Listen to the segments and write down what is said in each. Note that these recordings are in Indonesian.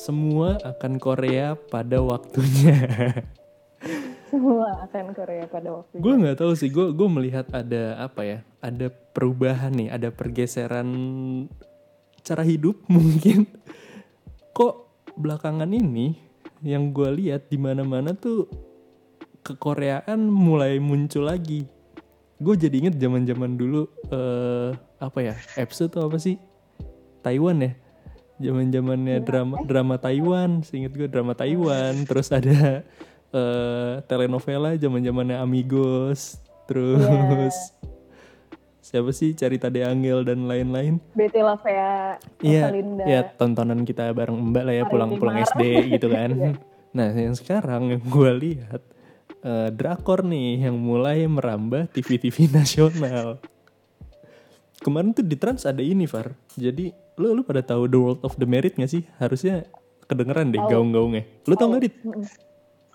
semua akan Korea pada waktunya. Semua akan Korea pada waktu gue nggak tahu sih, gue gue melihat ada apa ya, ada perubahan nih, ada pergeseran cara hidup mungkin. Kok belakangan ini yang gue lihat di mana-mana tuh kekoreaan mulai muncul lagi. Gue jadi inget zaman-zaman dulu eh apa ya, episode tuh apa sih? Taiwan ya. Zaman-zamannya drama drama Taiwan, seinget gue drama Taiwan, terus ada eh telenovela zaman-zamannya Amigos, terus siapa sih Carita de Angel dan lain-lain. Betty Lavea, Iya, Rosalinda. ya tontonan kita bareng Mbak lah ya pulang-pulang. SD gitu kan. Nah yang sekarang yang gue lihat eh, drakor nih yang mulai merambah TV-TV nasional. Kemarin tuh di Trans ada ini Far. Jadi lu lu pada tahu The World of the Merit gak sih? Harusnya kedengeran deh gaung-gaungnya. Lu tau gak Dit?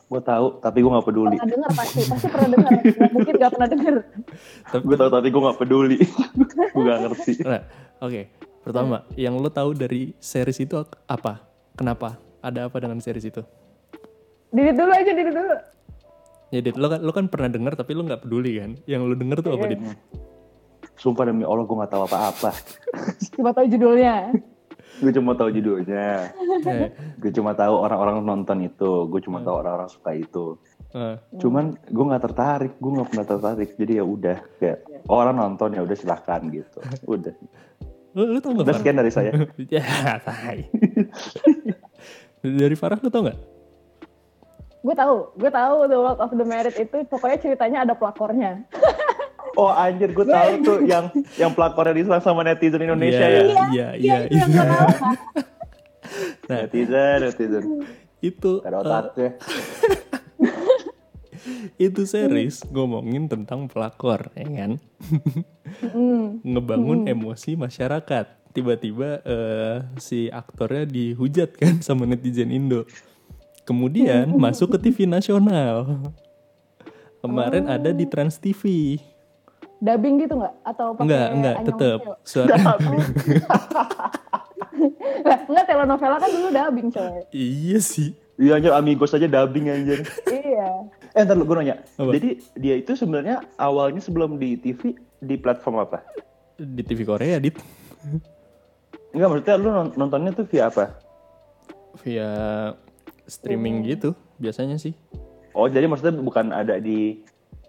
Gue tahu, tapi gue gak peduli. Pernah dengar pasti, pasti pernah dengar. Nggak mungkin gak pernah dengar. Gue tahu tapi gue gak peduli. gue gak ngerti. Nah, oke. Pertama, yang lu tahu dari series itu apa? Kenapa? Ada apa dengan series itu? Diri dulu aja, diri dulu. Ya Dit, lo kan, lo kan pernah denger tapi lo nggak peduli kan? Yang lo denger tuh apa Dit? Sumpah demi Allah gue gak tahu apa-apa. Coba tahu judulnya. Gue cuma tahu judulnya. Gue cuma tahu orang-orang nonton itu. Gue cuma tahu orang-orang suka itu. eh, Cuman gue nggak tertarik. Gue nggak pernah tertarik. Jadi ya udah kayak orang nonton ya udah silahkan gitu. Udah. lo, lo tau gak Udah sekian dari saya. ya, tai. Dari Farah lo tau gak? Gue tahu, gue tahu The World of the Merit itu pokoknya ceritanya ada pelakornya. Oh anjir gue tahu tuh yang yang pelakornya diserang sama netizen Indonesia Iya, ya. Iya, iya, yang gue iya. tahu. Nah, Netizen, netizen. itu Ada otaknya. itu series ngomongin tentang pelakor, ya kan? Hmm. Ngebangun emosi masyarakat. Tiba-tiba eh, si aktornya dihujat kan sama netizen Indo. Kemudian masuk ke TV nasional. Kemarin ada di Trans TV. Dubbing gitu nggak? Atau pakai Enggak, enggak, tetep. Seo? Suara, Lah, enggak telenovela kan dulu dubbing coy. iya sih. Iya anjir Amigos aja dubbing anjir. iya. Eh ntar gue nanya. Apa? Jadi dia itu sebenarnya awalnya sebelum di TV di platform apa? Di TV Korea, Dit. Enggak maksudnya lu non- nontonnya tuh via apa? Via streaming gitu, biasanya sih. Oh jadi maksudnya bukan ada di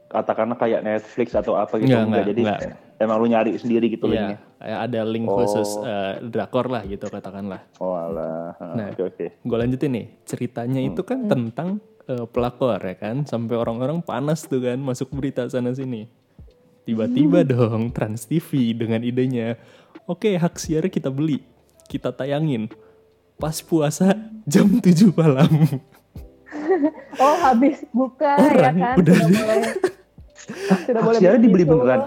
katakanlah kayak Netflix atau apa gitu Enggak, enggak, enggak, jadi enggak. emang lu nyari sendiri gitu linknya. Iya, ada link Oh. khusus eh, drakor lah gitu katakanlah. Oh alah. Nah. Oke oke. Gue lanjutin nih, ceritanya itu kan tentang eh, pelakor ya kan, sampai orang-orang panas tuh kan masuk berita sana sini. Tiba-tiba dong Trans TV dengan idenya, oke hak siar kita beli, kita tayangin. Pas puasa jam 7 malam. Oh habis buka ya Orang kan. udah di- Hak boleh siarnya dibeli begitu. beneran?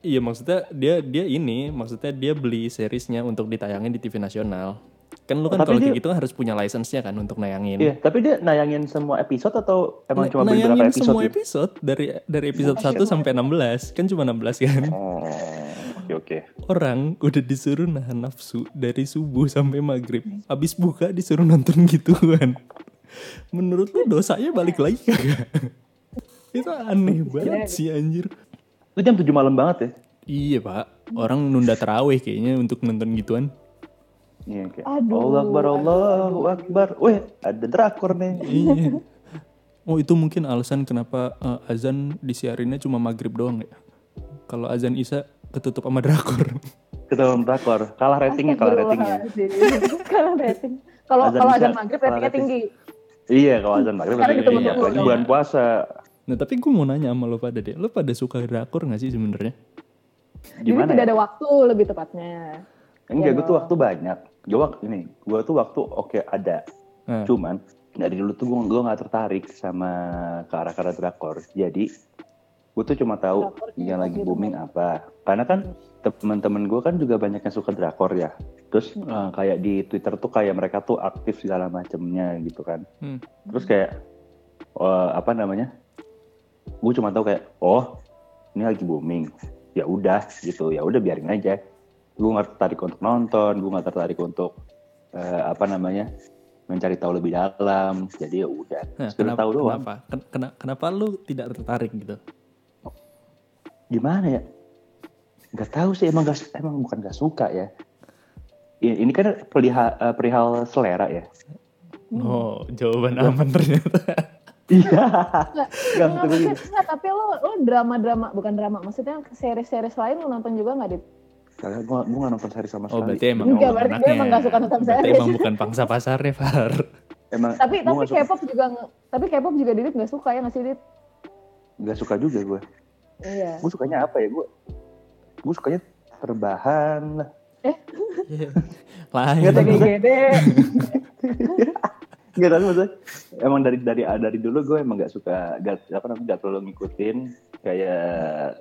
Iya maksudnya dia dia ini maksudnya dia beli seriesnya untuk ditayangin di TV nasional. Kan lu kan Oh, tapi kalau kayak gitu kan harus punya license-nya kan untuk nayangin. Iya, tapi dia nayangin semua episode atau emang Nah, cuma beli berapa nayangin episode? semua gitu? episode dari dari episode 1 sampai 16 kan cuma 16 kan. Oh, oke oke. Orang udah disuruh nahan nafsu dari subuh sampai maghrib. Habis buka disuruh nonton gituan. Menurut lu dosanya balik lagi kagak? Itu aneh banget sih anjir. Itu jam 7 malam banget ya? Iya pak, orang nunda terawih kayaknya untuk nonton gituan. Iya kayak. Aduh, Allahu Akbar, Allahu Akbar. Weh, ada drakor nih. iya. Oh itu mungkin alasan kenapa eh, azan disiarinnya cuma maghrib doang ya. Kalau azan isya ketutup sama drakor. Ketahuan drakor. Kalah ratingnya, kalah ratingnya. Kalah rating. Kalau Azan kalau azan maghrib ratingnya rating. tinggi. Iya, kalau azan maghrib ratingnya tinggi. Apalagi bulan puasa. Nah tapi gue mau nanya sama lo pada deh, lo pada suka drakor gak sih sebenarnya? Gimana Jadi tidak ya? ada waktu lebih tepatnya. Enggak, Iya gue tuh waktu banyak. Gue waktu ini, gue tuh waktu oke ada. Nah, Cuman dari dulu tuh gue gue nggak tertarik sama ke arah arah drakor. Jadi gue tuh cuma tahu Drakor yang lagi gitu. booming apa. Karena kan teman-teman gue kan juga banyak yang suka drakor ya. Terus eh, kayak di Twitter tuh kayak mereka tuh aktif segala macemnya gitu kan. Hmm. Terus kayak eh, apa namanya? Gue cuma tahu kayak oh ini lagi booming. Ya udah gitu. Ya udah biarin aja. Gue nggak tertarik untuk nonton. Gue nggak tertarik untuk eh, apa namanya mencari tahu lebih dalam. Jadi ya udah, Nah, sekedar tahu doang. kenapa? Ken- kena- kenapa lu tidak tertarik gitu? Gimana ya? Gak tahu sih emang gak, emang bukan gak suka ya. Ini kan perihal, eh, perihal selera ya. Oh, jawaban aman ternyata. Iya. Gak nggak, mungkin, nggak, tapi lo, lo drama-drama, bukan drama, maksudnya series-series lain lo nonton juga nggak, Dit? Karena gue gue gak nonton seri sama Oh, sekali. berarti emang Enggak, berarti emang nggak suka nonton Berarti series. emang bukan pangsa pasarnya, Far. Emang Tapi tapi gak K-pop juga, tapi K-pop juga Dit nggak suka ya nggak sih, Dit? gak suka juga gue. Iya. Gue sukanya apa ya? Gue gue sukanya terbahan lah. Lain. Nggak tahu. Gede-gede. Gak tahu maksudnya. Emang dari dari dari dulu gue emang gak suka gak apa namanya gak terlalu ngikutin kayak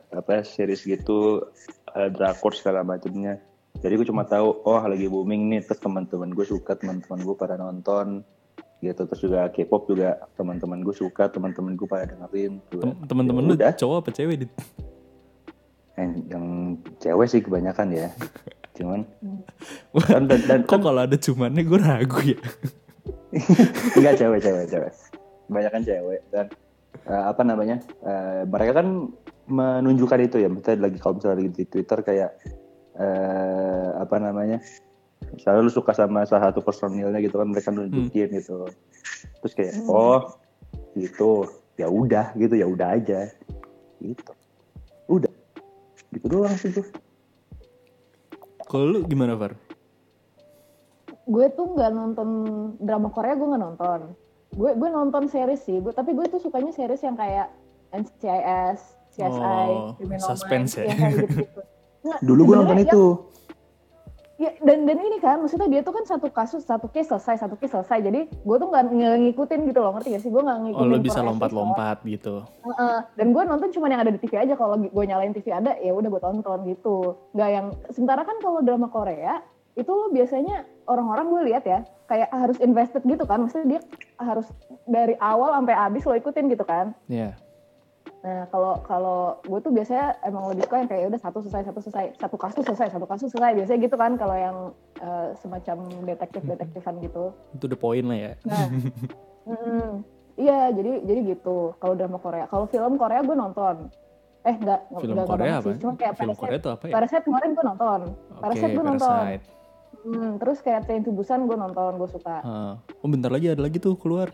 apa series gitu eh, drakor segala macamnya. Jadi gue cuma tahu oh lagi booming nih terus teman-teman gue suka teman-teman gue pada nonton gitu terus juga K-pop juga teman-teman gue suka teman-teman gue pada dengerin tuh. Tem- Temen-temen lu Udah. cowok apa cewek? Dit? yang, yang cewek sih kebanyakan ya cuman dan dan, dan Kok kalau ada cumannya gue ragu ya? enggak cewek cewek cewek. Kebanyakan cewek dan eh, apa namanya eh, mereka kan menunjukkan itu ya. Misalnya lagi kalau misalnya lagi di Twitter kayak eh, apa namanya misalnya lu suka sama salah satu personilnya gitu kan mereka nunjukin gitu. Terus kayak Hmm. oh gitu. Ya udah gitu. Ya udah aja. Gitu. Udah. Gitu doang sih tuh Kalau lu gimana, Far? Gue tuh nggak nonton drama Korea gue nggak nonton gue gue nonton series sih gue tapi gue tuh sukanya series yang kayak NCIS CSI Oh, Criminal suspense Minds, ya. Nggak, dulu gue nonton itu ya, dan dan ini kan maksudnya dia tuh kan satu kasus satu case selesai satu case selesai jadi gue tuh nggak ngikutin gitu loh ngerti gak sih gue nggak ngikutin Oh, lu bisa lompat-lompat gitu. episode. Heeh. dan gue nonton cuma yang ada di TV aja kalau gue nyalain TV ada ya udah gue tonton gitu nggak yang sementara kan kalau drama Korea itu lo biasanya orang-orang gue lihat ya kayak harus invested gitu kan maksudnya dia harus dari awal sampai habis lo ikutin gitu kan Iya. Nah, kalau kalau gue tuh biasanya emang lebih suka yang kayak "Ya udah satu selesai, satu selesai, satu kasus selesai, satu kasus selesai. Biasanya gitu kan kalau yang eh, semacam detektif-detektifan gitu. Itu the point lah ya. Nah, mm, iya jadi jadi gitu. Kalau drama Korea, kalau film Korea gue nonton. Eh enggak, Film enggak, Korea apa? sih. Cuma kayak Film Parasite. Korea itu apa ya? Parasite kemarin gue nonton. Oke, Parasite gue nonton. Parasite. Hmm, terus kayak Train to Busan gue nonton, gue suka. Ah. Oh, bentar lagi ada lagi tuh keluar.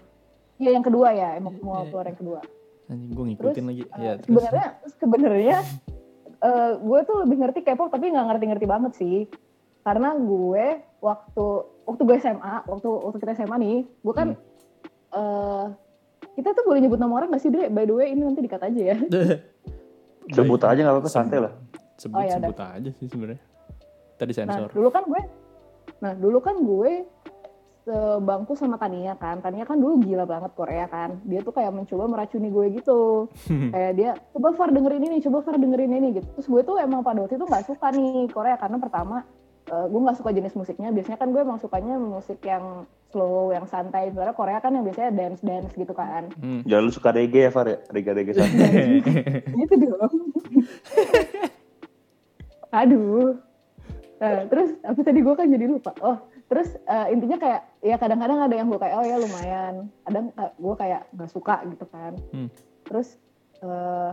Iya yang kedua ya, emang mau Iya. keluar yang kedua. Anjing gue ngikutin Terus, lagi. Uh, ya, terus. sebenarnya sebenarnya eh, gue tuh lebih ngerti K-pop tapi nggak ngerti-ngerti banget sih karena gue waktu waktu gue SMA waktu waktu kita SMA nih gue kan Hmm. eh, kita tuh boleh nyebut nama orang gak sih Dre? By the way ini nanti dikat aja ya. sebut aja nggak apa-apa santai lah Sebut Oh, ya sebut aja sih sebenarnya. Tadi Nah sensor. dulu kan gue, nah dulu kan gue sebangku sama Tania kan. Tania kan dulu gila banget Korea kan. Dia tuh kayak mencoba meracuni gue gitu. kayak dia coba Far dengerin ini, coba Far dengerin ini gitu. Terus gue tuh emang pada waktu itu nggak suka nih Korea karena pertama eh, gue nggak suka jenis musiknya. Biasanya kan gue emang sukanya musik yang slow, yang santai. Sebenarnya Korea kan yang biasanya dance dance gitu kan. Hmm. jangan lu suka reggae ya Far ya reggae reggae santai gitu dong. Aduh. Nah, terus apa tadi gue kan jadi lupa. Oh, terus eh, intinya kayak ya kadang-kadang ada yang gue kayak oh ya lumayan. Kadang gue kayak nggak suka gitu kan. Hmm. Terus eh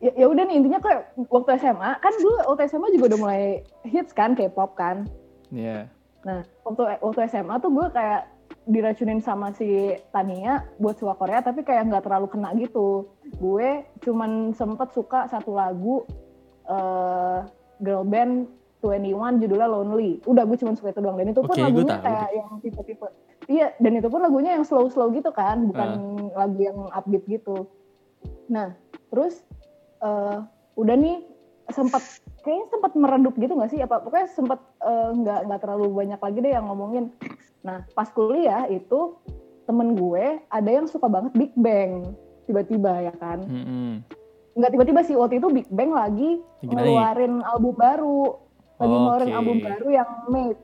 ya, udah nih intinya kayak waktu SMA kan dulu waktu SMA juga udah mulai hits kan K-pop kan. Iya. Nah, waktu waktu SMA tuh gue kayak diracunin sama si Tania buat suka Korea tapi kayak nggak terlalu kena gitu. Gue cuman sempet suka satu lagu eh girl band 21 judulnya Lonely. Udah gue cuman suka itu doang dan itu pun gue lagunya tahu kayak yang tipe-tipe. Iya, dan itu pun lagunya yang slow-slow gitu kan, bukan lagu yang upbeat gitu. Nah, terus eh udah nih sempat kayaknya sempat meredup gitu nggak sih apa pokoknya sempat eh, nggak nggak terlalu banyak lagi deh yang ngomongin nah pas kuliah itu temen gue ada yang suka banget Big Bang tiba-tiba ya kan Mm-mm. nggak tiba-tiba sih waktu itu Big Bang lagi ngeluarin album baru lagi ngeluarin Oke. album baru yang Made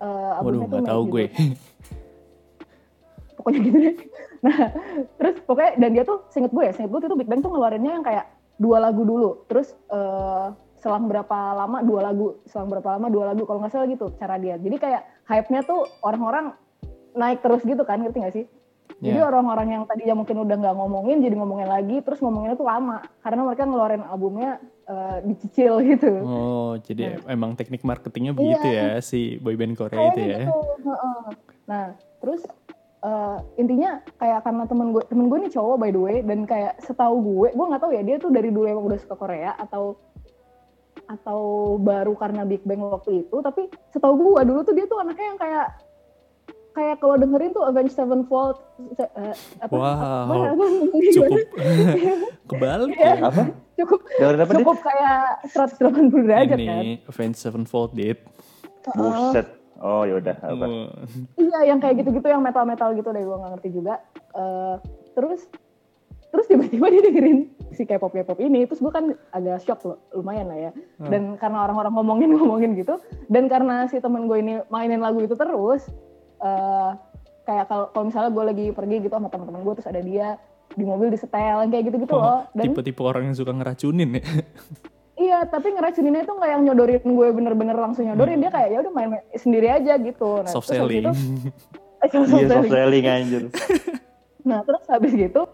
Eh, albumnya Waduh, tuh Made tahu gitu. gue. pokoknya gitu deh. Nah, terus pokoknya dan dia tuh seinget gue ya, seinget gue itu Big Bang tuh ngeluarinnya yang kayak dua lagu dulu, terus eh, selang berapa lama dua lagu, selang berapa lama dua lagu, kalau nggak salah gitu cara dia. Jadi kayak hype-nya tuh orang-orang naik terus gitu kan ngerti gak sih jadi Ya. orang-orang yang tadinya mungkin udah nggak ngomongin jadi ngomongin lagi terus ngomonginnya tuh lama karena mereka ngeluarin albumnya eh, dicicil gitu Oh, jadi emang teknik marketingnya begitu ya si boyband Korea itu Kayaknya ya. gitu. Nah, terus eh, intinya kayak karena temen gue temen gue nih cowok by the way dan kayak setahu gue gue nggak tahu ya dia tuh dari dulu emang udah suka Korea atau atau baru karena Big Bang waktu itu tapi setahu gue dulu tuh dia tuh anaknya yang kayak kayak kalau dengerin tuh Avenged Sevenfold eh, apa, Wow, apa, apa, Cukup kebalik ya. Apa? cukup apa cukup kayak 180 derajat kan Ini Avenged Sevenfold Dit. Buset. Oh yaudah apa? Iya, yang kayak gitu-gitu, yang metal-metal gitu deh, gue gak ngerti juga. Eh, terus, terus tiba-tiba dia dengerin si K-pop K-pop ini, terus gue kan agak shock loh, lumayan lah ya. Dan karena orang-orang ngomongin-ngomongin gitu, dan karena si temen gue ini mainin lagu itu terus, eh, kayak kalau kalau misalnya gue lagi pergi gitu sama teman-teman gue, terus ada dia di mobil disetel, yang kayak gitu-gitu Oh, loh. Dan tipe-tipe orang yang suka ngeracunin ya. iya, tapi ngeracuninnya itu nggak yang nyodorin gue bener-bener langsung nyodorin, dia kayak ya udah main sendiri aja gitu. Nah, Soft selling. itu- soft Iya soft selling. anjir. Nah terus habis gitu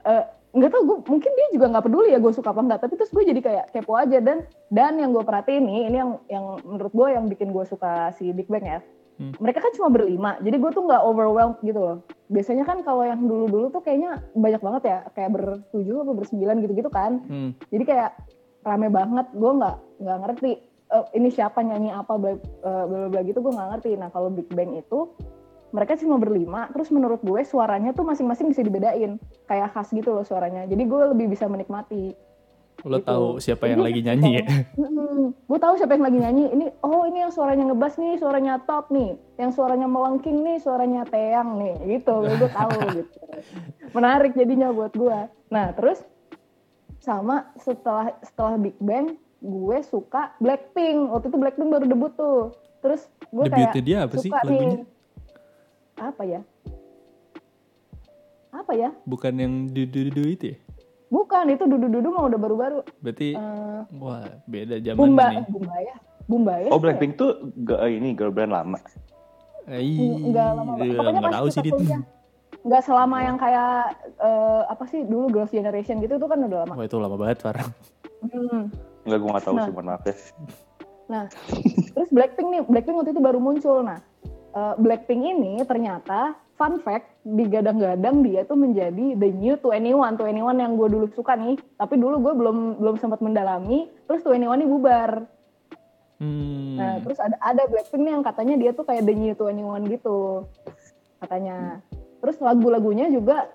eh, nggak tau gue mungkin dia juga nggak peduli ya gue suka apa enggak tapi terus gue jadi kayak kepo aja dan dan yang gue perhatiin nih ini yang yang menurut gue yang bikin gue suka si Big Bang ya Hmm. mereka kan cuma berlima jadi gue tuh nggak overwhelmed gitu loh. Biasanya kan kalau yang dulu-dulu tuh kayaknya banyak banget ya kayak bertujuh atau bersembilan gitu-gitu kan. Hmm. jadi kayak rame banget gue nggak nggak ngerti eh, ini siapa nyanyi apa bla eh, bla gitu gue nggak ngerti. Nah kalau Big Bang itu mereka cuma berlima terus menurut gue suaranya tuh masing-masing bisa dibedain. Kayak khas gitu loh suaranya jadi gue lebih bisa menikmati Lo Gitu. tahu siapa yang Jadi lagi nyanyi ya? gue tahu siapa yang lagi nyanyi. Ini oh ini yang suaranya ngebas nih suaranya top nih. Yang suaranya melengking nih suaranya teang nih. Gitu gue tahu gitu. Menarik jadinya buat gue nah terus sama setelah setelah Big Bang gue suka Blackpink. Waktu itu Blackpink baru debut tuh. Terus gue kayak dia apa sih suka lagunya? nih apa ya? Apa ya? Bukan yang du-du-du itu ya? Bukan itu dudu dudu mah udah baru-baru Berarti Eh, wah beda zaman Bumba nih. Bumba ya Bumba ya Oh Blackpink tuh ge- ini girl band lama. Eh, Enggak lama banget. iya, Pokoknya pas tahu sih kita Dit. kuliah. Nggak selama yang kayak eh, apa sih dulu Girls' Generation gitu itu kan udah lama. Wah itu lama banget Farah. Hmm. Enggak gue gak tahu Nah. sih mohon maaf ya. Nah, terus Blackpink nih, Blackpink waktu itu baru muncul. Nah, eh, Blackpink ini ternyata fun fact digadang-gadang dia tuh menjadi the new 21, 21 yang gue dulu suka nih. Tapi dulu gue belum belum sempat mendalami. Terus 21 ini bubar. Hmm. Nah, terus ada ada Blackpink nih yang katanya dia tuh kayak the new 21 gitu. Katanya. Terus lagu-lagunya juga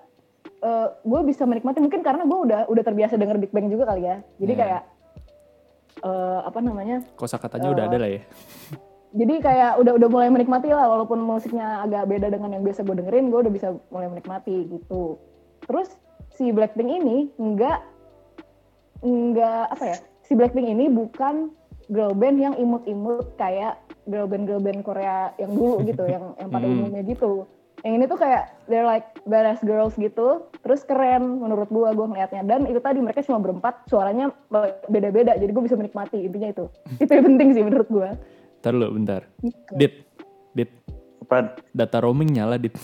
eh, gue bisa menikmati mungkin karena gue udah udah terbiasa denger Big Bang juga kali ya. Jadi Ya. kayak eh, apa namanya? Kosa katanya udah ada lah ya. Jadi kayak udah udah mulai menikmati lah walaupun musiknya agak beda dengan yang biasa gue dengerin, gue udah bisa mulai menikmati gitu. Terus si Blackpink ini nggak nggak apa ya? Si Blackpink ini bukan girl band yang imut-imut kayak girl band girl band Korea yang dulu gitu, yang yang pada Hmm. umumnya gitu. Yang ini tuh kayak they're like badass girls gitu, terus keren menurut gue gue ngeliatnya. Dan itu tadi mereka cuma berempat, suaranya beda-beda, jadi gue bisa menikmati intinya itu. Itu yang penting sih menurut gue. Ntar lo bentar. Dit. Dit. Apaan? Data roaming nyala Dit.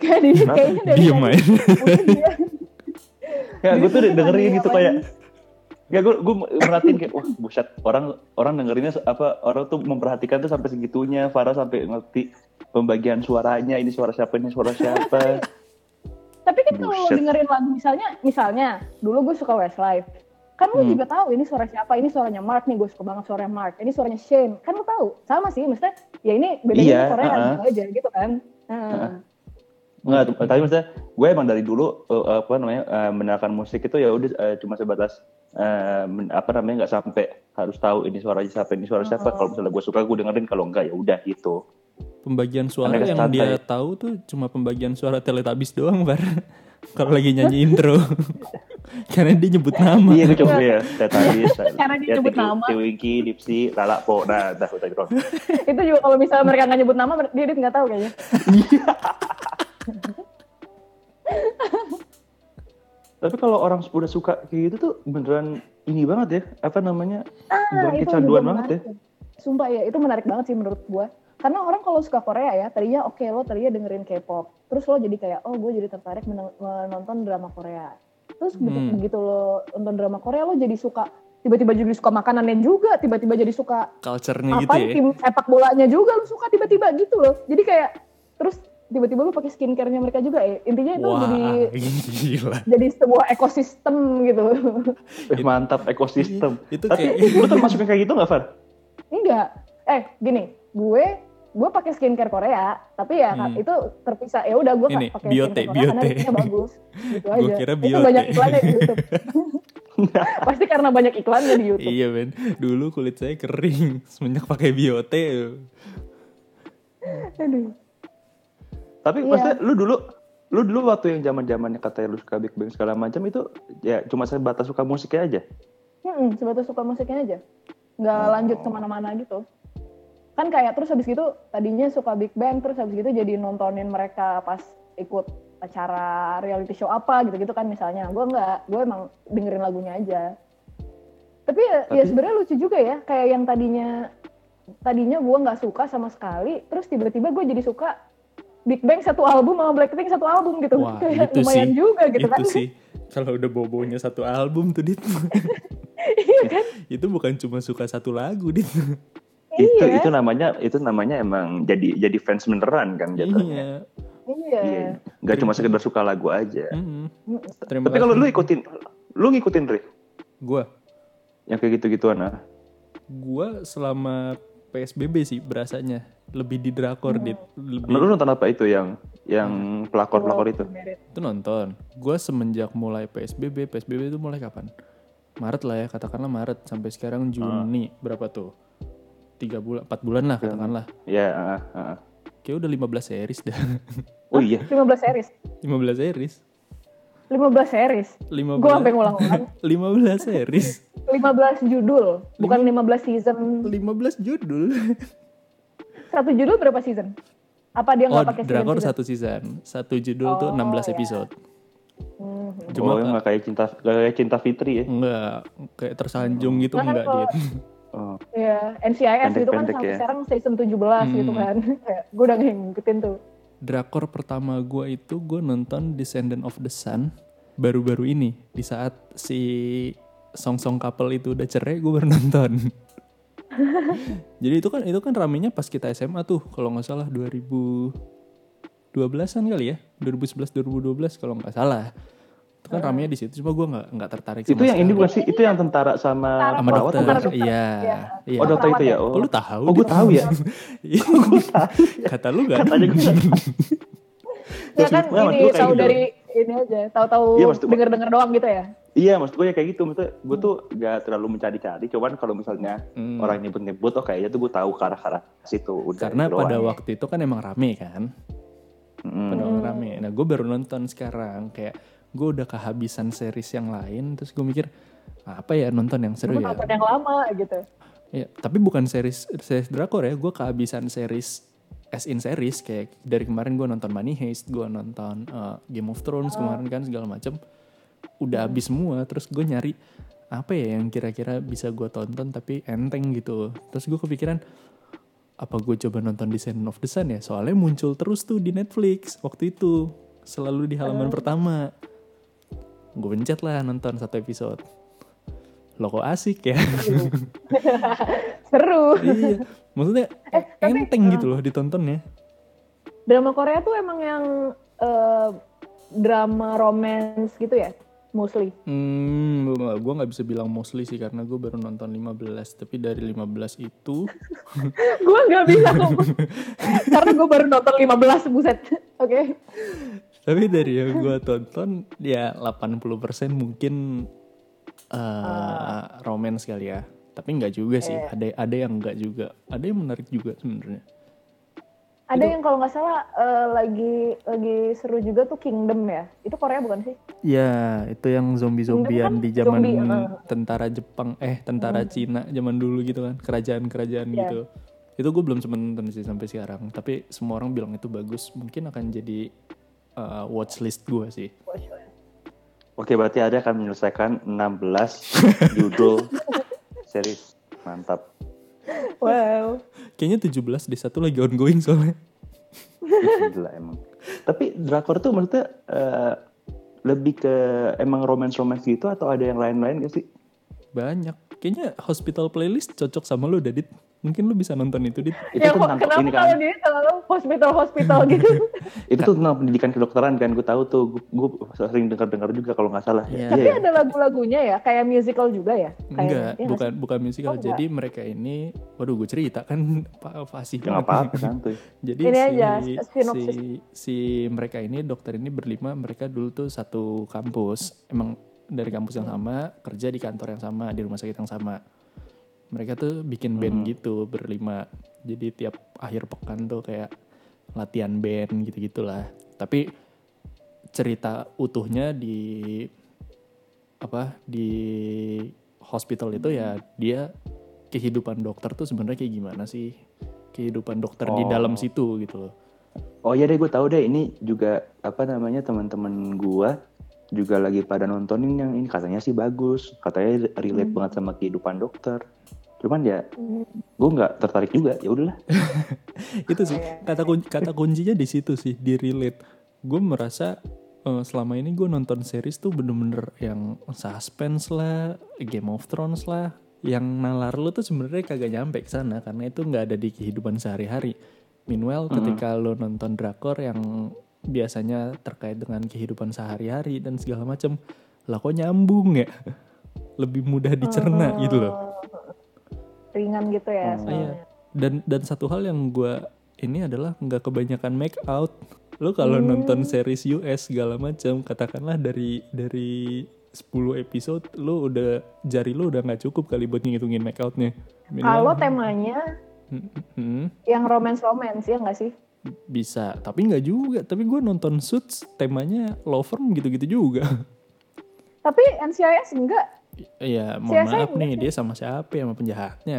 Kayak di, kayaknya dari Diem tadi. aja. Ya gue tuh dengerin gitu kayak? Ya gue gue merhatiin kayak wah buset orang orang dengerinnya apa orang tuh memperhatikan tuh sampai segitunya Farah sampai ngerti pembagian suaranya ini suara siapa ini suara siapa Tapi kan kalau dengerin lagu misalnya, misalnya dulu gue suka Westlife. Kan lo Hmm. juga tahu ini suara siapa, ini suaranya Mark nih, gue suka banget suaranya Mark. Ini suaranya Shane, kan lo tahu. Sama sih, maksudnya ya ini bedanya Iya, suaranya uh-uh. gitu aja gitu kan. Nah, Nggak, tuh, tapi maksudnya gue emang dari dulu eh, apa namanya eh, mendengarkan musik itu ya udah eh, cuma sebatas eh, men- apa namanya nggak sampai harus tahu ini suaranya siapa ini suara siapa Oh. kalau misalnya gue suka gue dengerin kalau enggak ya udah gitu Pembagian suara Mereka yang dia tahu tuh cuma pembagian suara Teletubbies doang Far. Kalau lagi nyanyi intro. Karena dia nyebut nama. iya gue coba ya. Saya tadi Cara dia nyebut nama. Tiwinki Dipsi Lala Po nah dah udah gitu itu juga kalau misalnya mereka nggak nyebut nama, dia dia nggak tahu kayaknya. tapi kalau orang udah suka kayak gitu tuh beneran ini banget ya. Apa namanya? Ah, itu kecanduan banget ya. Sumpah ya, itu menarik banget sih menurut gue. karena orang kalau suka Korea ya tadinya oke lo tadinya dengerin K-pop. Terus lo jadi kayak oh gue jadi tertarik menonton drama Korea terus begitu, Hmm. begitu lo nonton drama Korea lo jadi suka tiba-tiba jadi suka makanannya juga tiba-tiba jadi suka Culture-nya gitu apa ya. tim sepak bolanya juga lu suka tiba-tiba gitu loh jadi kayak terus tiba-tiba lu pakai skincare-nya mereka juga ya intinya itu Wah, jadi gila. jadi sebuah ekosistem gitu Eh, mantap ekosistem. Itu Tapi kayak lu termasuk yang kayak gitu nggak, Far? enggak eh gini gue gue pakai skincare Korea tapi ya Hmm. itu terpisah ya udah gue pakai biote, skincare Korea karena biote. bagus gitu Gua aja kira itu biote. banyak iklannya di YouTube pasti karena banyak iklannya di YouTube Iya men, dulu kulit saya kering semenjak pakai biote. Aduh. Tapi Iya. maksudnya lu dulu lu dulu waktu yang zaman zamannya katanya lu suka Big Bang segala macam itu ya cuma sebatas suka musiknya aja. Mm-mm, sebatas suka musiknya aja nggak Oh. lanjut ke mana-mana gitu kan kayak terus habis gitu tadinya suka Big Bang terus habis gitu jadi nontonin mereka pas ikut acara reality show apa gitu-gitu kan misalnya gue nggak gue emang dengerin lagunya aja tapi ya, ya Tapi- sebenarnya lucu juga ya kayak yang tadinya tadinya gue nggak suka sama sekali terus tiba-tiba gue jadi suka Big Bang satu album sama Blackpink satu album gitu Wah, kayak itu lumayan sih. juga gitu itu kan sih. Kalau udah bobonya satu album tuh dit. iya kan itu bukan cuma suka satu lagu dit. Itu iya itu namanya itu namanya emang jadi jadi fans beneran kan jatuhnya. iya. iya Iya. Nggak cuma sekedar suka lagu aja. Mm. Terima Tapi kalau lu ikutin lu ngikutin Dre gua yang kayak gitu-gituan ah. gua selama PSBB sih berasanya lebih di drakor Hmm. dit lebih Lu nonton apa itu yang yang Hmm. pelakor-pelakor itu? Merit. itu nonton gua semenjak mulai PSBB PSBB itu mulai kapan Maret lah ya katakanlah Maret sampai sekarang Juni berapa tuh tiga bulan empat bulan lah katakanlah. Ya, ah, ah. kayak udah 15 series dah. Oh iya. 15 series. 15 series. 15 series? 15 gue sampai ngulang-ngulang 15 series. 15 judul bukan 15 season. 15 judul. Satu judul berapa season? Apa dia oh nggak pakai season drakor season satu season. Satu judul tuh Oh, 16 ya. episode. Hmm. Cuma oh, nggak kayak cinta nggak kayak cinta Fitri ya. enggak kayak tersanjung gitu kan enggak kalau- dit Oh. ya NCIS itu kan Pendek-pendek sampai ya. sekarang season 17 gitu Hmm. kan kayak gue udah ngikutin tuh drakor pertama gua itu gue nonton Descendant of the Sun baru-baru ini di saat si song song couple itu udah cerai gue baru nonton jadi itu kan itu kan ramenya pas kita SMA tuh kalau nggak salah 2012an kali ya 2011 2012 kalau nggak salah itu kan ramenya di situ cuma gue nggak nggak tertarik Itu yang ini bukan sih? Itu yang tentara sama sama dokter sih? dokter. iya Iya. iya Oh dokter itu ya? Oh, Oh, lu tahu? Oh, gue tahu ya. Iya. Kata lu gak? Katanya gue ya kan maksud ini tahu gitu. dari ini aja tahu-tahu Iya, denger-denger doang gitu ya Iya, maksud gue ya kayak gitu. Maksudnya gue tuh gak terlalu mencari-cari. Cuman kalau misalnya Hmm. orang nyebut-nyebut, oh kayaknya tuh gue tahu ke arah-arah situ. Udah, Karena itu pada waktu itu kan emang rame kan. Mm-mm. Pada waktu rame. Nah gue baru nonton sekarang. Kayak gue udah kehabisan series yang lain. Terus gue mikir apa ya nonton yang seru ya. nonton yang lama gitu Ya, tapi bukan series series drakor ya. Gue kehabisan series as in series kayak dari kemarin gue nonton Money Heist, gue nonton uh, Game of Thrones kemarin kan segala macem udah habis semua. Terus gue nyari apa ya yang kira-kira bisa gue tonton tapi enteng gitu. Terus gue kepikiran apa gue coba nonton Descendant of the Sun ya? Soalnya muncul terus tuh di Netflix waktu itu selalu di halaman pertama. Gue pencet lah nonton satu episode. Lo kok asik ya? seru iya. Maksudnya Eh, tapi- enteng gitu loh ditontonnya. drama Korea tuh emang yang eh, drama romance gitu ya mostly Hmm, gue nggak bisa bilang mostly sih karena gue baru nonton 15. Tapi dari 15 itu, gue nggak bisa karena gue baru nonton 15 buset oke tapi dari yang gue tonton ya 80% mungkin uh, romance kali ya. Tapi nggak juga sih. Ada ada yang nggak juga. Ada yang menarik juga sebenarnya. ada yang kalau nggak salah eh, lagi lagi seru juga tuh Kingdom ya itu Korea bukan sih Ya, itu yang zombie-zombian Kingdom kan di zaman zombie, uh. tentara Jepang, eh tentara Cina zaman dulu gitu kan, kerajaan-kerajaan Iya. gitu. Itu gue belum sempat nonton sih sampai sekarang, tapi semua orang bilang itu bagus. Mungkin akan jadi uh, watchlist gue sih. Oke, berarti ada akan menyelesaikan 16 judul series. Mantap. wow kayaknya 17 deh satu lagi ongoing soalnya. Gila emang. Tapi drakor tuh maksudnya eh, lebih ke emang romance-romance gitu atau ada yang lain-lain gak sih? Banyak. Kayaknya hospital playlist cocok sama lu, Dadit. Mungkin lu bisa nonton itu, Dit. Itu ya, tuh tentang kenapa ini kan. kalau dia selalu hospital-hospital gitu? Itu tuh tentang pendidikan kedokteran kan. Gue tahu tuh. Gue sering dengar-dengar juga kalau nggak salah. Iya. Tapi Iya. ada lagu-lagunya ya, kayak musical juga ya? Kayaknya. Enggak, Iya nggak bukan bukan musical. Oh, enggak. Jadi mereka ini, waduh gue cerita kan Pak fasih Ya nggak apa-apa santuy. Jadi Ini si, aja, si, si mereka ini dokter ini berlima mereka dulu tuh satu kampus emang dari kampus yang sama kerja di kantor yang sama di rumah sakit yang sama mereka tuh bikin band gitu berlima. Jadi tiap akhir pekan tuh kayak latihan band gitu gitulah tapi cerita utuhnya di apa di hospital itu ya dia kehidupan dokter tuh sebenarnya kayak gimana sih? Kehidupan dokter di Oh. dalam situ gitu loh. Oh iya deh gue tahu deh. Ini juga apa namanya teman-teman gua juga lagi pada nontonin yang ini katanya sih bagus katanya relate banget sama kehidupan dokter. Cuman ya Hmm. gue nggak tertarik juga ya udahlah. Itu sih kata kun- kata kuncinya di situ sih di relate. Gue merasa eh, selama ini gue nonton series tuh bener-bener yang suspense lah Game of Thrones lah yang nalar lu tuh sebenarnya kagak nyampe ke sana karena itu nggak ada di kehidupan sehari-hari. Meanwhile ketika lu nonton drakor yang biasanya terkait dengan kehidupan sehari-hari dan segala macam lah kok nyambung ya lebih mudah dicerna gitu loh Ringan gitu ya. Oh, soalnya. Iya. Dan dan satu hal yang gue ini adalah nggak kebanyakan make out. Lo kalau nonton series US segala macam, katakanlah dari dari 10 episode, lo udah jari lo udah nggak cukup kali buat ngitungin make outnya. Kalau temanya Hmm, yang romance-romance ya nggak sih? Bisa, tapi nggak juga. Tapi gue nonton Suits, temanya law firm gitu-gitu juga. Tapi NCIS enggak. Iya, mohon CSI maaf nih, sih? dia sama siapa ya sama penjahatnya?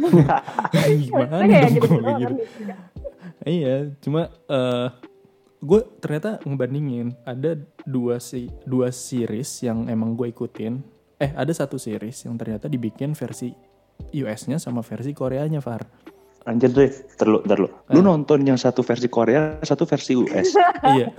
Gimana dong gitu gitu? gitu. Iya, cuma eh gue ternyata ngebandingin ada dua si dua series yang emang gue ikutin. Eh ada satu series yang ternyata dibikin versi US-nya sama versi Koreanya, Far. Anjir deh terlu terlu lu. Nonton yang satu versi Korea satu versi US iya,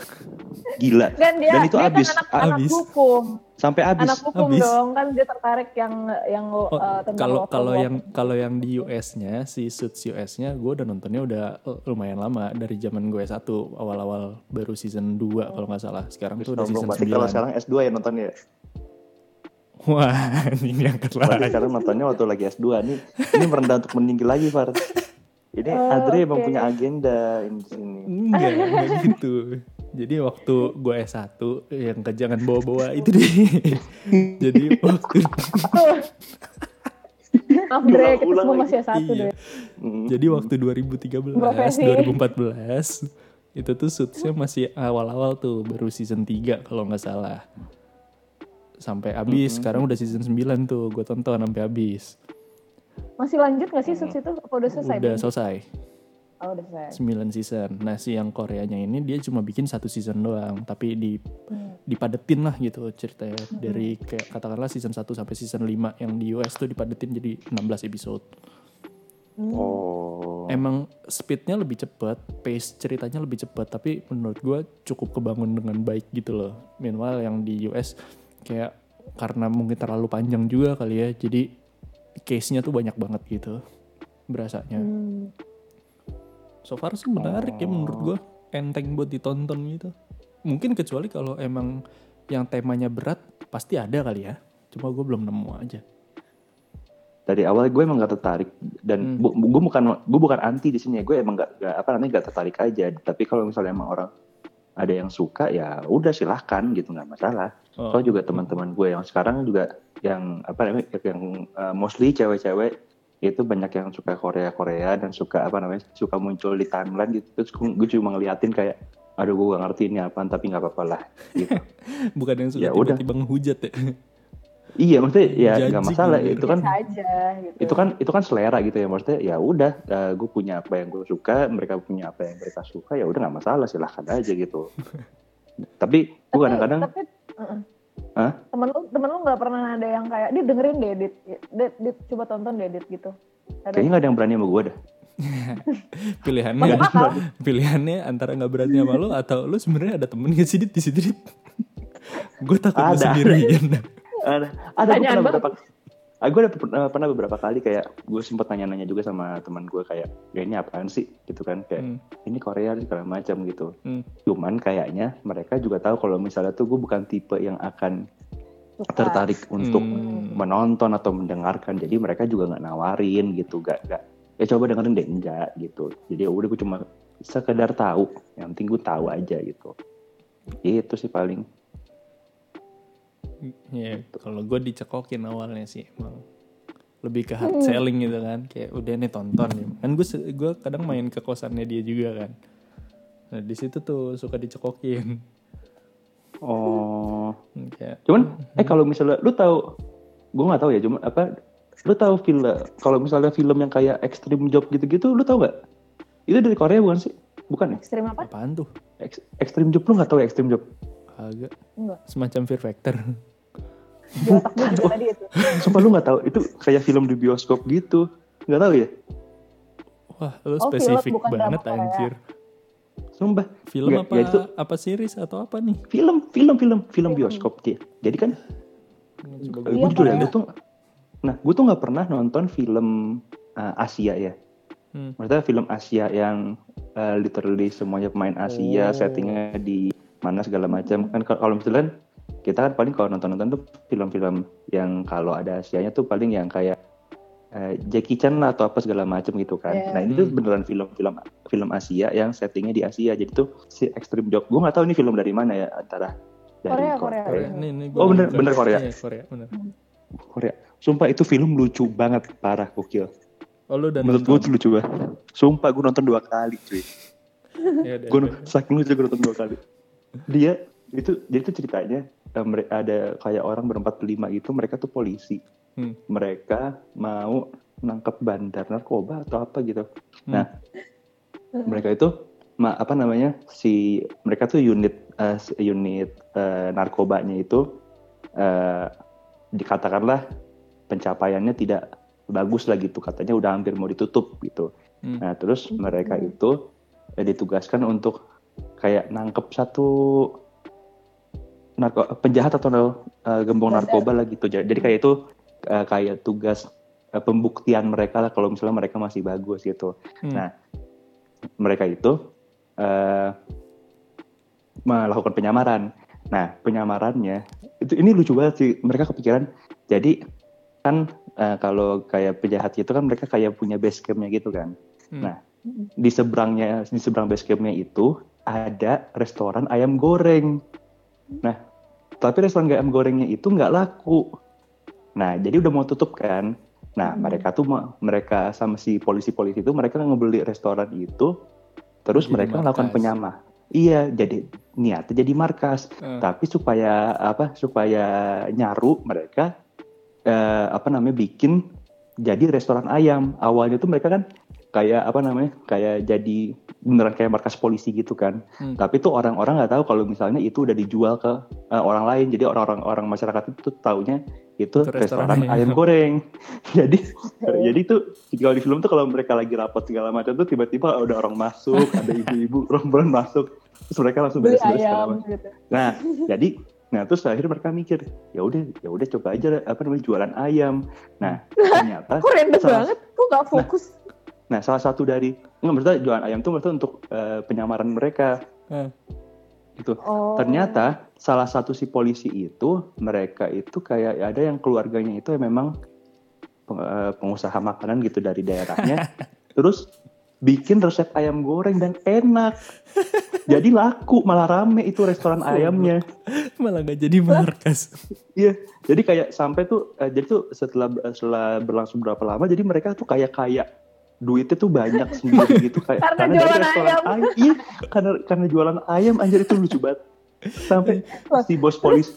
gila. Dan dia, Dan itu dia abis, kan anak, anak abis. hukum. sampai habis Anak hukum Abis. dong. Kan dia tertarik yang yang Oh, uh, tentang kalau kalau yang kalau yang di US-nya si Suits US-nya gue udah nontonnya udah eh, lumayan lama. Dari zaman gue satu awal-awal baru season 2 kalau nggak salah. Sekarang tuh udah season Berarti kalau 9. sekarang S2 ya nontonnya Wah, ini Berarti lagi. sekarang nontonnya waktu lagi S2 nih ini merendah untuk meninggi lagi Far ini Oh, Adri emang oke. punya agenda ini di sini Enggak, enggak gitu. Jadi waktu gue S1 yang ke jangan bawa-bawa itu deh. Jadi waktu Maaf Dre, kita Ulang semua masih satu Iya. deh. Jadi waktu 2013, Profesi. 2014 itu tuh suitsnya masih awal-awal tuh baru season 3 kalau nggak salah. Sampai habis, sekarang udah season 9 tuh gue tonton sampai habis. Masih lanjut gak sih suits itu? Apa udah selesai? Udah selesai. Oh, udah selesai. 9 season. Nah, si yang Koreanya ini dia cuma bikin satu season doang, tapi di Hmm. dipadetin lah gitu ceritanya dari kayak katakanlah season 1 sampai season 5 yang di US tuh dipadetin jadi 16 episode. oh Emang speednya lebih cepat, pace ceritanya lebih cepat, tapi menurut gue cukup kebangun dengan baik gitu loh. Meanwhile yang di US kayak karena mungkin terlalu panjang juga kali ya, jadi case-nya tuh banyak banget gitu berasanya. Hmm. So far sih menarik ya menurut gue enteng buat ditonton gitu. Mungkin kecuali kalau emang yang temanya berat pasti ada kali ya. Cuma gue belum nemu aja. dari awal gue emang gak tertarik dan bu- gue bukan gue bukan anti di sini ya gue emang gak, gak- apa namanya gak tertarik aja tapi kalau misalnya emang orang ada yang suka ya udah silahkan gitu nggak masalah Oh. Soalnya juga teman-teman gue yang sekarang juga yang apa namanya yang uh, mostly cewek-cewek itu banyak yang suka Korea Korea dan suka apa namanya suka muncul di timeline gitu terus gue cuma ngeliatin kayak aduh gue gak ngerti ini apaan tapi nggak apa-apa lah gitu Bukan yang suka Ya udah. tiba-tiba ngehujat ya. Iya maksudnya ya nggak masalah gitu. itu kan aja gitu. itu kan itu kan selera gitu ya maksudnya ya udah uh, gue punya apa yang gue suka mereka punya apa yang mereka suka ya udah nggak masalah silahkan aja gitu tapi gue kadang-kadang tapi, uh-uh. Hah? temen lu temen lu nggak pernah ada yang kayak dit dengerin deh dit dit, dit coba tonton deh dit gitu ada kayaknya nggak ada yang berani sama gue dah pilihannya pilihannya antara nggak berani sama lo atau lo sebenarnya ada temen gak sih dit di situ dit gue takut Ada. sendirian ada ada pernah beberapa Ah, gue ada pernah, pernah beberapa kali kayak gue sempat nanya-nanya juga sama teman gue kayak ya ini apaan sih? Gitu kan kayak Hmm, ini Korea nih, segala macam gitu. Hmm. cuman kayaknya mereka juga tahu kalau misalnya tuh gue bukan tipe yang akan Suka. tertarik untuk Hmm. menonton atau mendengarkan. Jadi mereka juga nggak nawarin gitu gak gak ya coba dengerin deh. Enggak gitu. Jadi ya udah gue cuma sekedar tahu. Yang penting gue tahu aja gitu. Itu sih paling Ya, kalau gue dicekokin awalnya sih emang lebih ke hard selling gitu kan. Kayak udah nih tonton nih. Kan gue gue kadang main ke kosannya dia juga kan. Nah di situ tuh suka dicekokin. Oh. Kayak cuman eh kalau misalnya lu tahu gue nggak tahu ya cuma apa lu tahu film kalau misalnya film yang kayak Extreme Job gitu-gitu lu tahu nggak? Itu dari Korea bukan sih? Bukan ya? Ekstrim apa? apaan tuh? Ex- Extreme Job lu nggak tahu ya Extreme Job? Agak Enggak. semacam Fear Factor Di otak gue juga tadi itu. sumpah lu nggak tahu itu kayak film di bioskop gitu. Nggak tahu ya? Wah lu Oh, spesifik film, bukan banget anjir. Sumpah. Film Nggak, apa ya itu- apa series atau apa nih? Film film film film bioskop dia jadi kan Coba gue Iya, jujur ya Korea. gue tuh nah gue tuh nggak pernah nonton film uh, Asia ya. Hmm. maksudnya film Asia yang uh, literally semuanya pemain Oh. Asia settingnya di mana segala macam. Kan kalau misalnya kita kan paling kalau nonton-nonton tuh film-film yang kalau ada Asianya tuh paling yang kayak uh, Jackie Chan lah atau apa segala macam gitu kan. Iya. nah ini tuh Hmm. beneran film-film film Asia yang settingnya di Asia. Jadi tuh si Extreme Job gue nggak tahu ini film dari mana ya antara dari Korea, Korea. Korea. Nih, nih gua Oh, bener- bener Korea. Iya, Korea bener. Korea. Sumpah itu film lucu banget parah gokil. Oh lu menurut gue lucu banget. Sumpah gue nonton dua kali cuy. Ya, gue saking lucu gue nonton dua kali. Dia itu jadi tuh ceritanya eh, ada kayak orang berempat berlima itu mereka tuh polisi Hmm. mereka mau nangkep bandar narkoba atau apa gitu Hmm. nah mereka itu ma- apa namanya si mereka tuh unit eh, unit eh, narkobanya itu eh, dikatakanlah pencapaiannya tidak bagus lah gitu katanya udah hampir mau ditutup gitu Hmm. nah terus Hmm. mereka itu eh, ditugaskan untuk kayak nangkep satu narko penjahat atau eh, gembong narkoba lah gitu jadi kayak itu eh, kayak tugas eh, pembuktian mereka lah kalau misalnya mereka masih bagus gitu Hmm. Nah, mereka itu eh, melakukan penyamaran. Nah, penyamarannya itu ini lucu banget sih. Mereka kepikiran. Jadi kan eh, kalau kayak penjahat itu kan mereka kayak punya base campnya gitu kan. Hmm. Nah, di seberangnya di seberang base campnya itu ada restoran ayam goreng. Nah, tapi restoran ayam gorengnya itu nggak laku. Nah, jadi udah mau tutup kan. Nah, Hmm. mereka tuh mereka sama si polisi-polisi itu mereka ngebeli restoran itu, terus Jadi mereka melakukan markas. penyamah. Iya, jadi niatnya jadi markas. Eh, Tapi supaya apa? Supaya nyaru mereka eh, apa namanya bikin jadi restoran ayam. Awalnya tuh mereka kan kayak apa namanya? Kayak jadi beneran kayak markas polisi gitu kan. Hmm. Tapi tuh orang-orang nggak tahu kalau misalnya itu udah dijual ke eh, orang lain. Jadi orang-orang orang masyarakat itu taunya itu Itu restoran restoran ayam. goreng. jadi jadi tuh kalau di film tuh kalau mereka lagi rapat segala macam tuh tiba-tiba ada orang masuk, ada ibu-ibu orang masuk, terus mereka langsung beres-beres segala macam. gitu. Nah, jadi nah terus akhirnya mereka mikir, ya udah ya udah coba aja apa namanya jualan ayam. Nah, ternyata Kok random salah- banget? Kok gak fokus? Nah, salah satu dari nggak maksudnya jualan ayam tuh maksudnya untuk eh, penyamaran mereka. Eh. Gitu. Oh. Ternyata salah satu si polisi itu mereka itu kayak ada yang keluarganya itu yang memang eh, pengusaha makanan gitu dari daerahnya. Terus bikin resep ayam goreng dan enak. Jadi laku malah rame itu restoran ayamnya. malah gak jadi markas Iya, jadi kayak sampai tuh, jadi tuh setelah setelah berlangsung berapa lama, jadi mereka tuh kayak kayak duitnya tuh banyak sendiri gitu kayak Karena dari jualan restoran ayam. Iya, karena karena jualan ayam anjir itu lucu banget. Sampai si bos polisi,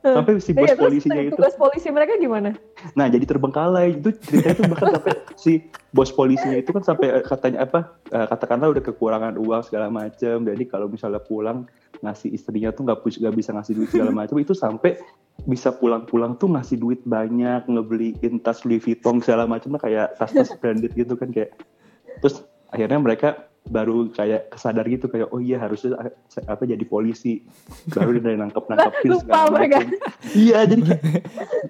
sampai si bos terus polisinya itu, tugas polisi mereka gimana? nah jadi terbengkalai itu ceritanya tuh bahkan sampai si bos polisinya itu kan sampai eh, katanya apa, eh, katakanlah udah kekurangan uang segala macam, jadi kalau misalnya pulang ngasih istrinya tuh nggak nggak bisa ngasih duit segala macam itu sampai bisa pulang-pulang tuh ngasih duit banyak ngebeliin tas Louis Vuitton segala macam lah kayak tas-tas branded gitu kan kayak terus akhirnya mereka baru kayak kesadar gitu kayak oh iya harusnya apa jadi polisi baru dia nangkep nangkepin Lupa mereka. iya jadi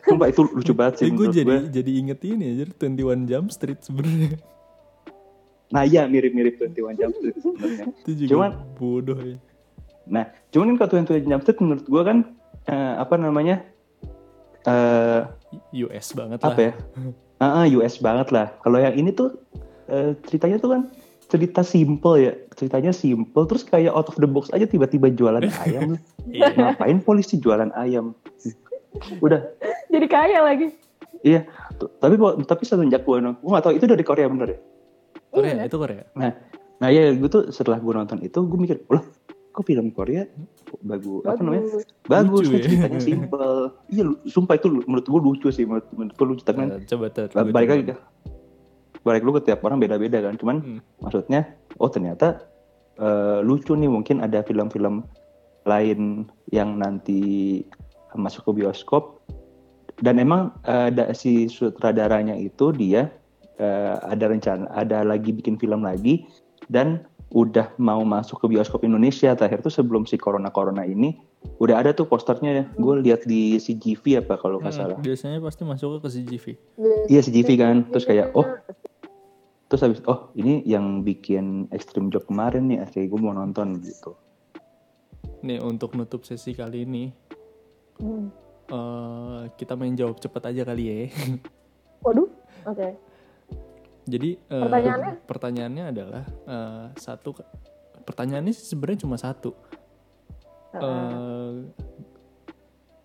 sumpah itu lucu banget sih Tapi gue jadi gue jadi inget ini aja 21 Jump Street sebenarnya. nah iya mirip-mirip 21 Jump Street sebenarnya Cuman- bodoh ya. Nah cuman kan kalau 21 Jump Street menurut gue kan eh, apa namanya eh US banget lah. apa ya Ah, ah, US banget lah kalau yang ini tuh eh, ceritanya tuh kan cerita simple ya ceritanya simple terus kayak out of the box aja tiba-tiba jualan ayam Iya. ngapain polisi jualan ayam udah Jadi kaya lagi. iya Tuh, tapi tapi semenjak gue nonton gue gak tau itu dari Korea bener ya Korea Iya. itu Korea. nah nah ya gue tuh setelah gue nonton itu gue mikir lah kok film Korea bagus apa namanya Bagus. bagus Lucu nih ya. ceritanya simple iya sumpah itu menurut gue lucu sih menurut, menurut gue lucu tapi kan Nah, coba ter. Balik lagi balik lu ke tiap orang beda-beda kan cuman Hmm. maksudnya oh ternyata eh, lucu nih mungkin ada film-film lain yang nanti masuk ke bioskop dan emang ada si sutradaranya itu dia eh, ada rencana ada lagi bikin film lagi dan udah mau masuk ke bioskop Indonesia terakhir tuh sebelum si corona corona ini udah ada tuh posternya ya gue lihat di CGV apa kalau nggak Hmm, salah biasanya pasti masuk ke CGV. Iya CGV kan, terus kayak oh, terus habis oh ini yang bikin Extreme Job kemarin nih, kayak gue mau nonton gitu. Nih untuk nutup sesi kali ini Hmm. eh, kita main jawab cepat aja kali ya. Waduh. Oke. Jadi eh, Pertanyaannya? pertanyaannya adalah eh, satu pertanyaannya sebenarnya cuma satu. Eh,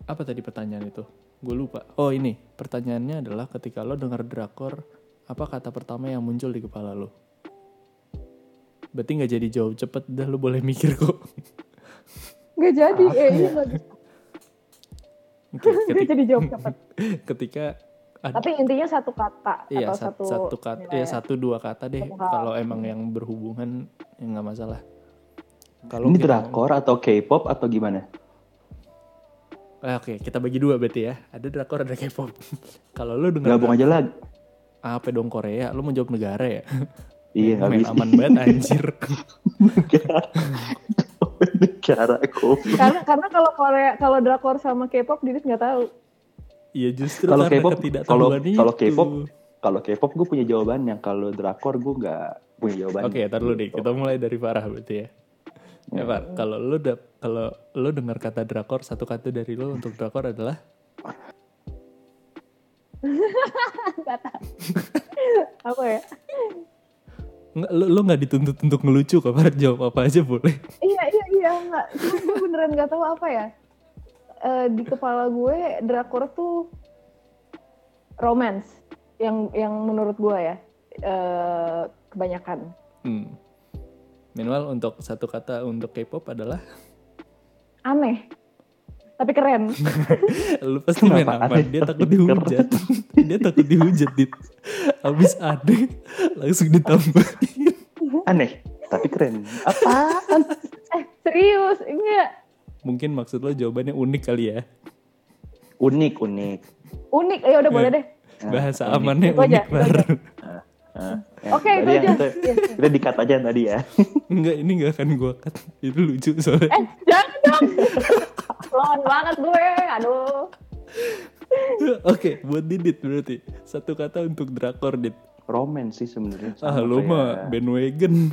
apa tadi pertanyaan itu? Gue lupa. Oh ini pertanyaannya adalah ketika lo dengar drakor, apa kata pertama yang muncul di kepala lo? Berarti nggak jadi jawab cepet, dah lo boleh mikir kok. Nggak jadi. Apa eh, ya? iya bagus. Nggak ketika, jadi jawab cepat. ketika Tapi intinya satu kata iya atau satu, satu kata, nilai. ya satu dua kata deh. Kalau emang yang berhubungan ya nggak masalah. Kalau Ini drakor atau K-pop atau gimana? Eh, Oke, kita bagi dua berarti ya. Ada drakor, ada K-pop. Kalau lu dengar Gabung aja lah. apa dong Korea, lu mau jawab negara ya? Iya Main bisa. aman banget anjir. Negara aku. karena karena kalau Korea kalau drakor sama K-pop Didit nggak tahu. Iya justru Kalau karena K-pop, ketidaktahuan kalau- kalau itu. K-pop, Kalau K-pop gue punya jawabannya, kalau drakor gue nggak punya jawabannya. Oke, ntar dulu deh. Kita mulai dari Farah berarti ya. Ya, Far, kalau lu dap kalau lu dengar kata drakor, satu kata dari lu untuk drakor adalah tahu. Apa ya? nggak lu, lu nggak dituntut untuk ngelucu kok, Far. Jawab apa aja boleh. Iya iya iya nggak. Cuma gue beneran nggak tahu apa ya. Eh, di kepala gue drakor tuh romance yang yang menurut gue ya eh, kebanyakan. Hmm. Minimal untuk satu kata untuk K-pop adalah Aneh. Tapi keren. lu pasti main aman. aneh Dia takut dihujat. Dia takut dihujat, Dit. Habis aneh langsung ditambahin. Aneh, tapi keren. Apaan? eh serius enggak Mungkin maksud lo jawabannya unik kali ya. unik, unik. unik. Ya udah boleh deh. Bahasa unik. amannya Itu aja, unik. Nah, ya, Oke, itu tadi yang aja. Kita, Iya. kita dikat aja tadi ya. Enggak, ini enggak akan gua cut. Itu lucu soalnya. Eh jangan dong. Lawan banget gue. Aduh. Oke, buat Didit berarti. Satu kata untuk drakor, Dit. Romance sih sebenarnya. Ah, kayak- mah bandwagon.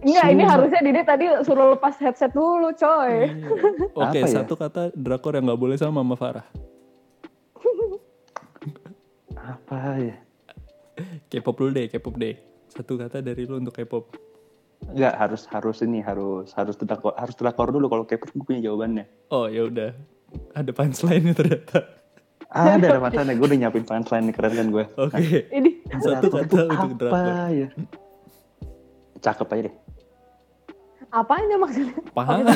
Enggak, ini harusnya Didi tadi suruh lepas headset dulu, coy. Oke, Apa ya? satu kata drakor yang nggak boleh sama sama Farah. Apa ya? K-pop dulu deh, K-pop deh. Satu kata dari lu untuk K-pop. Enggak harus harus ini harus harus drakor harus drakor dulu kalau K-pop gue punya jawabannya. Oh, ya udah. Ada punchline-nya ternyata. Ah, ada ada masalahnya gue udah nyiapin punchline nih keren kan gue. Oke. Ini Satu kata untuk apa drakor. ya? Cakep aja deh. Apanya maksudnya? Paham?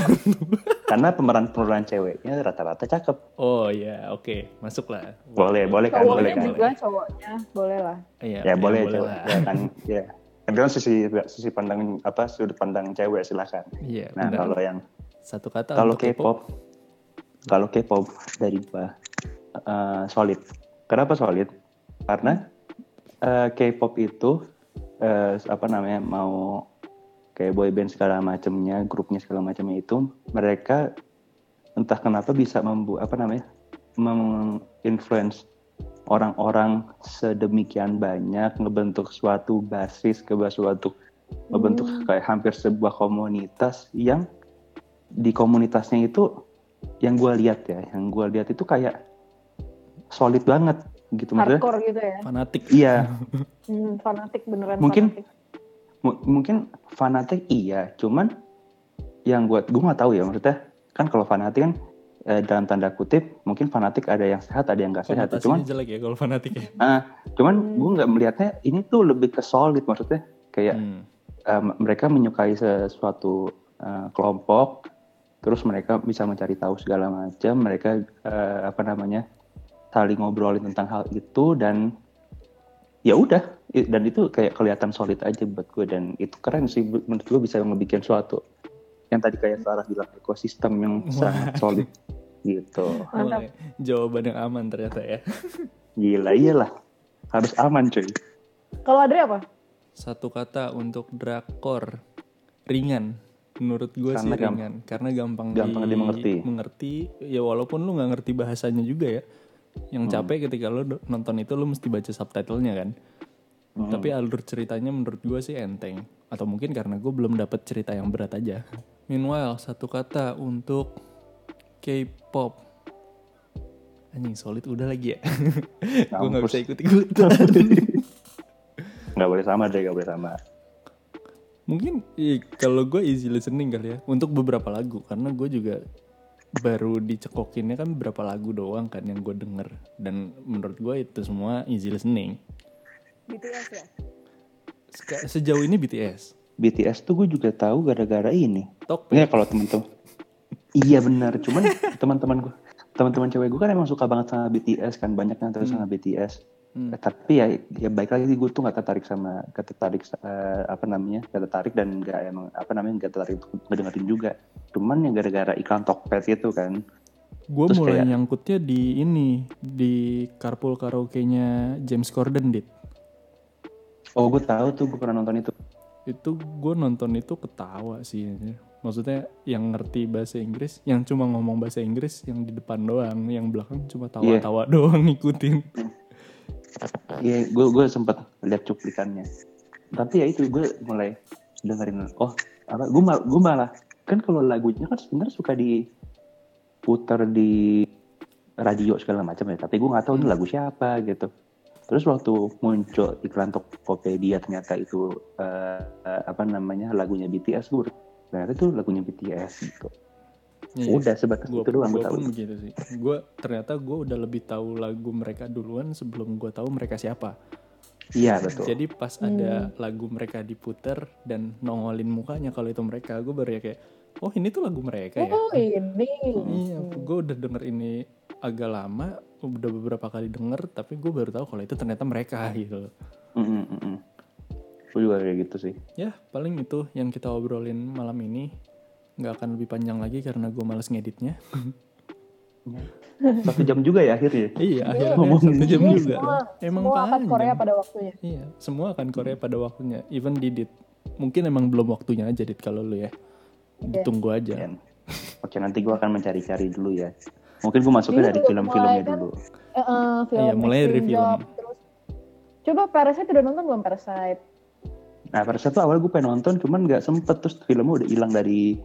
Karena pemeran pemeran ceweknya rata-rata cakep. Oh ya, oke. Masuk lah. Boleh, boleh kan, boleh Cowoknya kan. juga cowoknya, boleh lah. Iya, Ya, boleh, boleh cewek. lah. Ya kan, ya. Tapi kan sisi sisi pandang apa sudut pandang cewek silakan. Iya, Nah, benar. kalau yang Satu kata kalau untuk K-pop kalau K-pop dari gua eh, solid. Kenapa solid? Karena eh, K-pop itu eh, apa namanya mau kayak boyband segala macamnya, grupnya segala macamnya itu mereka entah kenapa bisa membu apa namanya menginfluence orang-orang sedemikian banyak ngebentuk suatu basis ke suatu ngebentuk Hmm. kayak hampir sebuah komunitas yang di komunitasnya itu yang gue lihat ya, yang gue lihat itu kayak solid banget gitu maksudnya. Hardcore gitu ya. Fanatik. Iya, Hmm, fanatik beneran Mungkin- fanatik. Mu- mungkin fanatik iya, cuman yang gue gue nggak tahu ya maksudnya kan kalau fanatik kan eh, dalam tanda kutip mungkin fanatik ada yang sehat ada yang nggak sehat, cuman jelek ya kalau fanatik ya. cuman Hmm. gue nggak melihatnya ini tuh lebih ke solid maksudnya kayak Hmm. eh, mereka menyukai sesuatu eh, kelompok terus mereka bisa mencari tahu segala macam mereka eh, apa namanya saling ngobrolin tentang hal itu dan ya udah dan itu kayak kelihatan solid aja buat gue dan itu keren sih menurut gue bisa ngebikin suatu yang tadi kayak Sarah bilang ekosistem yang sangat solid gitu Mantap. Jawaban yang aman ternyata ya. gila iyalah harus aman cuy Kalau Adri apa? Satu kata untuk drakor ringan. Menurut gue sih ringan karena gampang, gampang di- dimengerti. mengerti. Ya walaupun lu nggak ngerti bahasanya juga ya. Yang Hmm. capek ketika lu do- nonton itu lu mesti baca subtitlenya kan. Hmm. Tapi alur ceritanya menurut gue sih enteng. Atau mungkin karena gue belum dapet cerita yang berat aja. Meanwhile, satu kata untuk K-pop. Anjing solid udah lagi ya. gue nggak bisa ikut ikutan. nggak boleh sama deh nggak boleh sama Mungkin iya, kalau gue easy listening kali ya untuk beberapa lagu karena gue juga baru dicekokinnya kan beberapa lagu doang kan yang gue denger dan menurut gue itu semua easy listening. BTS ya? Seka- Sejauh ini BTS. BTS tuh gue juga tahu gara-gara ini Tok Iya kalau teman-teman. Iya benar, cuman teman-teman gue, teman-teman cewek gue kan emang suka banget sama BTS kan banyak yang tahu sama BTS. Hmm. Eh, tapi ya, ya baik lagi gue tuh nggak tertarik sama, nggak tertarik eh, apa namanya, nggak tertarik dan nggak emang apa namanya nggak tertarik untuk ngedengerin juga. Cuman yang gara-gara iklan Tokped itu kan, Gue mulai kayak- nyangkutnya di ini di carpool karaoke-nya James Corden dit. oh gue tahu tuh gue pernah nonton itu. Itu gue nonton itu ketawa sih. Maksudnya yang ngerti bahasa Inggris, yang cuma ngomong bahasa Inggris yang di depan doang, yang belakang cuma tawa-tawa doang ngikutin. Iya, gue gue sempat lihat cuplikannya. Tapi ya itu gue mulai dengerin. Oh, apa? Gue mal, gue malah kan kalau lagunya kan sebenarnya suka diputar di radio segala macam ya. Tapi gue nggak tahu ini lagu siapa gitu. Terus waktu muncul iklan Tokopedia ternyata itu eh, eh, apa namanya lagunya BTS gue ternyata itu lagunya BTS gitu. Iya, Udah sebatas gua, itu doang gue tahu. pun begitu sih. Gue ternyata gue udah lebih tahu lagu mereka duluan sebelum gue tahu mereka siapa. Iya betul. Jadi pas ada lagu mereka diputer dan nongolin mukanya kalau itu mereka, gue baru ya kayak, oh ini tuh lagu mereka ya. Oh ini. Iya, gue udah denger ini agak lama, udah beberapa kali denger, tapi gue baru tahu kalau itu ternyata mereka gitu. Gue juga kayak gitu sih. Ya paling itu yang kita obrolin malam ini. Nggak akan lebih panjang lagi karena gue males ngeditnya. Satu jam juga ya akhirnya. iya, akhirnya ngomongin satu jam juga. semua, Emang semua akan. Korea pada waktunya. Iya, semua akan Korea pada waktunya. Even didit. Mungkin emang belum waktunya aja dit kalau lu ya. Ditunggu aja. Oke nanti gue akan mencari-cari dulu ya. Mungkin gue masuknya dari film-filmnya kan? dulu. Eh, eh, film Iya, mulai dari film. Job, terus coba Parasite udah nonton belum Parasite? Nah pada saat itu awal gue pengen nonton cuman nggak sempet terus filmnya udah hilang dari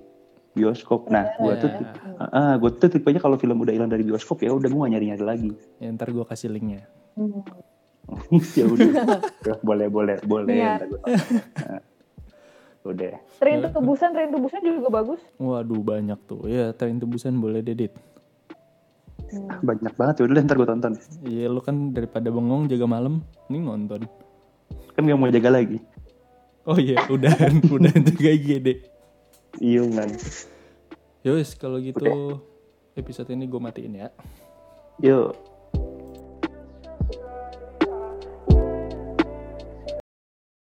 bioskop. Nah gue tuh, Ya, ah gue tuh tipenya kalau film udah hilang dari bioskop ya udah gue gak nyari-nyari lagi. ya ntar gue kasih linknya. Ya udah, Ya, boleh boleh boleh. Iya. tonton. Nah, udah. Train to Busan, Train to Busan juga bagus. Waduh banyak tuh. Ya train tebusan boleh dedit. Hmm. banyak banget ya udah ntar gue tonton. Iya lu kan daripada bengong jaga malam, ini nonton. Kan gak mau jaga lagi. Oh iya, udah udah juga IGD. Man. Yowes kalau gitu episode ini gue matiin ya. Yuk.